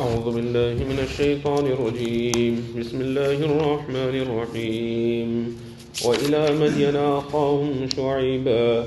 أعوذ بالله من الشيطان الرجيم. بسم الله الرحمن الرحيم. وإلى مدين أخاهم شعيبا.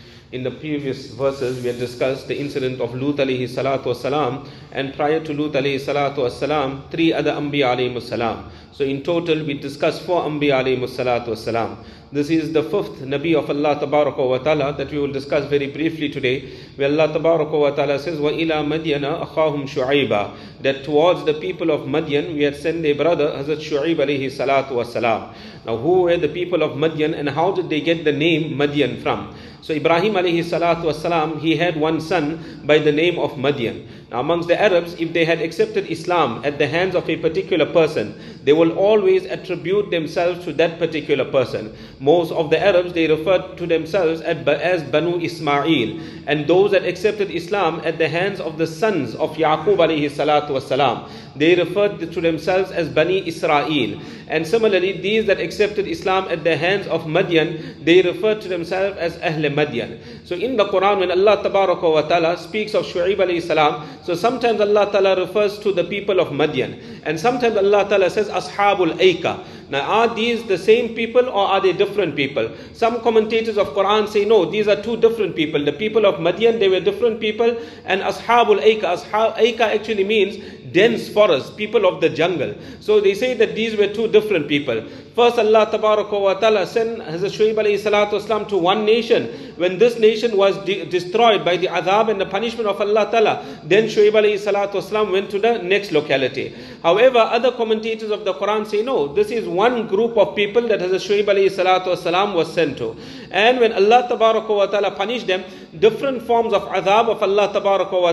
In the previous verses, we had discussed the incident of Lut alayhi salatu wasalam, and prior to Lut alayhi salatu wasalam, three other Anbiya alayhi salam. So in total, we discussed four Anbiya alayhi salatu wasalam. This is the fifth Nabi of Allah tabaraka wa ta'ala that we will discuss very briefly today, where Allah tabaraka wa ta'ala says, وَإِلَى مَدْيَنَ أَخَاهُمْ شُعَيْبًا That towards the people of Madian, we had sent their brother, Hazrat Shu'aib alayhi salatu wasalam. Now, who were the people of Madian and how did they get the name Madian from? So Ibrahim alayhi salatu wasalam, he had one son by the name of Madian. Now amongst the Arabs, if they had accepted Islam at the hands of a particular person, they will always attribute themselves to that particular person. Most of the Arabs, they refer to themselves as Banu Ismail. And those that accepted Islam at the hands of the sons of Yaqub alayhi salatu wasalam, they referred to themselves as Bani Israel. And similarly, these that accepted Islam at the hands of Madian, they referred to themselves as Ahl Madian. So in the Quran, when Allah wa ta'ala speaks of Shu'aib alayhi salam, so sometimes Allah ta'ala refers to the people of Madian. And sometimes Allah ta'ala says Ashabul Aika. Now, are these the same people or are they different people? Some commentators of Quran say no, these are two different people. The people of Madian, they were different people, and Ashabul Aika. Ashab, Aika actually means dense forest, people of the jungle. So they say that these were two different people. First, Allah ta'ala sent Hazrat Shuaib alayhi salatu to one nation. When this nation was de- destroyed by the adhab and the punishment of Allah ta'ala, then Shuaib alayhi salatu wasalam went to the next locality. However, other commentators of the Quran say no, this is one group of people that Hazrat Shuaib alayhi salatu wasalam was sent to. And when Allah ta'ala punished them, different forms of adhab of Allah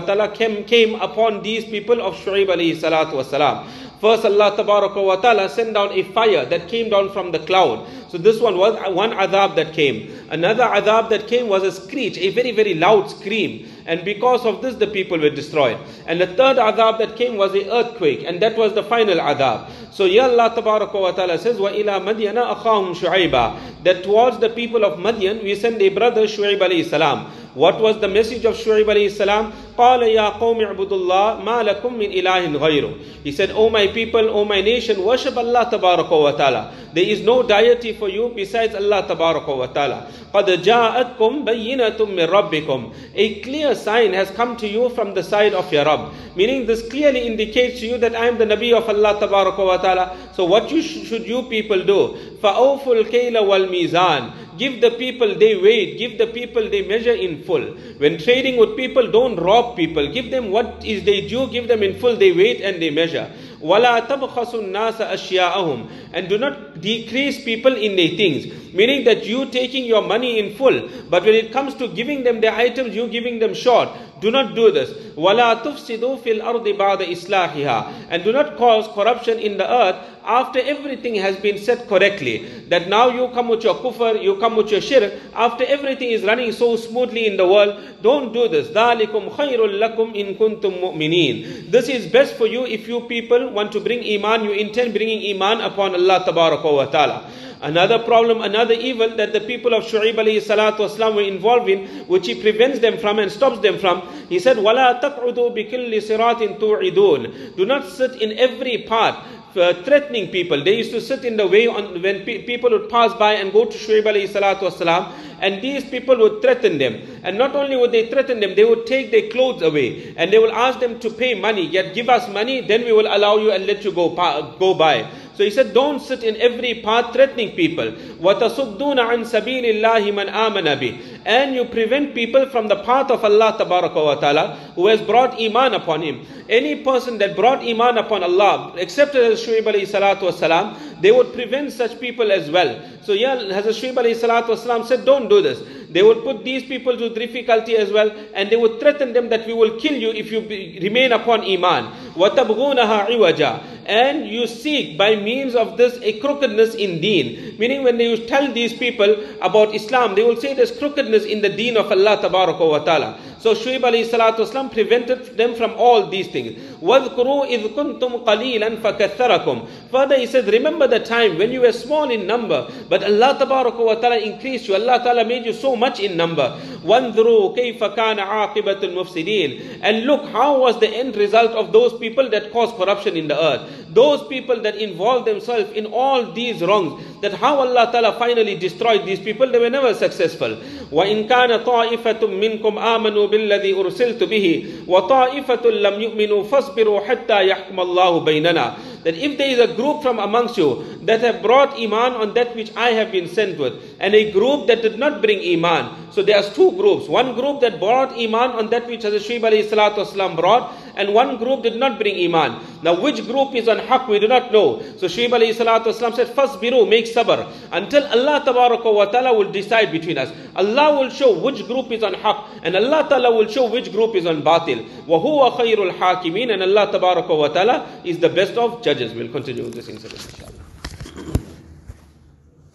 ta'ala came, came upon these people of Shuaib alayhi salatu wasalam. First, Allah ta'ala sent down a fire that came down from the cloud. So this one was one adhab that came. Another adhab that came was a screech, a very, very loud scream. And because of this, the people were destroyed. And the third adhab that came was the earthquake. And that was the final adhab. So Ya Allah wa ta'ala says, wa ilā مَدْيَنَا أَخَاهُمْ شُعَيْبًا That towards the people of Madian, we send a brother Shu'ayb alayhi salam. What was the message of Shu'ayb alayhi salam? قال يا قوم اعبدوا الله ما لكم من إله غيره He said, O oh my people, O oh my nation, worship Allah wa ta'ala. There is no deity for you besides Allah tabaraka wa ta'ala. قد جاءتكم بينة من ربكم. A clear sign has come to you from the side of your Rabb. Meaning this clearly indicates to you that I am the Nabi of Allah tabaraka wa ta'ala. So what you sh- should you people do? فَأَوْفُوا الْكَيْلَ وَالْمِيزَانِ Give the people they weight, give the people they measure in full. When trading with people, don't rob people. Give them what is they due, give them in full, they weight and they measure. وَلَا تَبْخَسُوا النَّاسَ أَشْيَاءَهُمْ And do not decrease people in their things. Meaning that you taking your money in full, but when it comes to giving them their items, you giving them short. Do not do this. وَلَا تُفْسِدُوا فِي الْأَرْضِ بَعْدَ إِصْلَاحِهَا And do not cause corruption in the earth after everything has been set correctly. That now you come with your kufr, you come with your shirk, after everything is running so smoothly in the world, don't do this. ذَلِكُمْ خَيْرٌ لَكُمْ إِن كُنْتُم مُؤْمِنِينَ This is best for you if you people want to bring iman, you intend bringing iman upon Allah wa ta'ala. Another problem, another evil that the people of Shu'aib alayhi salatu wasalam were involved in, which he prevents them from and stops them from. He said, وَلَا تَقْعُدُوا بِكِلِّ صِرَاطٍ تُوعِدُونَ Do not sit in every path uh, threatening people. They used to sit in the way on, when pe- people would pass by and go to Shuaib alayhi salatu wasalam, and these people would threaten them. And not only would they threaten them, they would take their clothes away, and they will ask them to pay money. Yet give us money, then we will allow you and let you go pa- go by. So he said, don't sit in every path threatening people. وَتَصُدُّونَ عَنْ سَبِيلِ اللَّهِ مَنْ آمَنَ بِهِ And you prevent people from the path of Allah tabaraka wa ta'ala who has brought iman upon him. Any person that brought iman upon Allah, accepted as Shuaib alayhi salatu wasalam, they would prevent such people as well. So yeah, Hazrat Shuaib alayhi salatu wasalam said, don't do this. They would put these people to difficulty as well, and they would threaten them that we will kill you if you be, remain upon iman. وَتَبْغُونَهَا عِوَجًا and you seek by means of this a crookedness in deen. Meaning when you tell these people about Islam, they will say there's crookedness in the deen of Allah ta'ala. So Shuaib alayhi salatu wasalam prevented them from all these things. وَاذْكُرُوا إِذْ كُنْتُمْ قَلِيلًا فَكَثَّرَكُمْ Further he said, remember the time when you were small in number, but Allah wa ta'ala increased you. Allah ta'ala made you so much in number. وَانْظُرُوا كَيْفَ كَانَ عَاقِبَةُ الْمُفْسِدِينَ And look, how was the end result of those people that caused corruption in the earth? Those people that involved themselves in all these wrongs, that how Allah ta'ala finally destroyed these people, they were never successful. وَإِن كَانَ طَائِفَةٌ مِّنْكُمْ آمَنُوا بِالَّذِي أُرْسِلْتُ بِهِ وَطَائِفَةٌ لَمْ يُؤْمِنُوا فَاصْبِرُوا حَتَّى يَحْكُمَ اللَّهُ بَيْنَنَا that if there is a group from amongst you that have brought Iman on that which I have been sent with, and a group that did not bring Iman. So there's two groups. One group that brought Iman on that which Hazrat Shuib alayhi salatu wasalam brought, and one group did not bring Iman. Now which group is on haq, we do not know. So Shuib alayhi salatu wasalam said, Fasbiru, make sabr, until Allah tabaraka wa ta'ala will decide between us. Allah will show which group is on haq, and Allah ta'ala will show which group is on batil. وَهُوَ خَيْرُ الْحَاكِمِينَ And Allah tabaraka wa ta'ala is the best of judges. We'll continue this incident inshallah.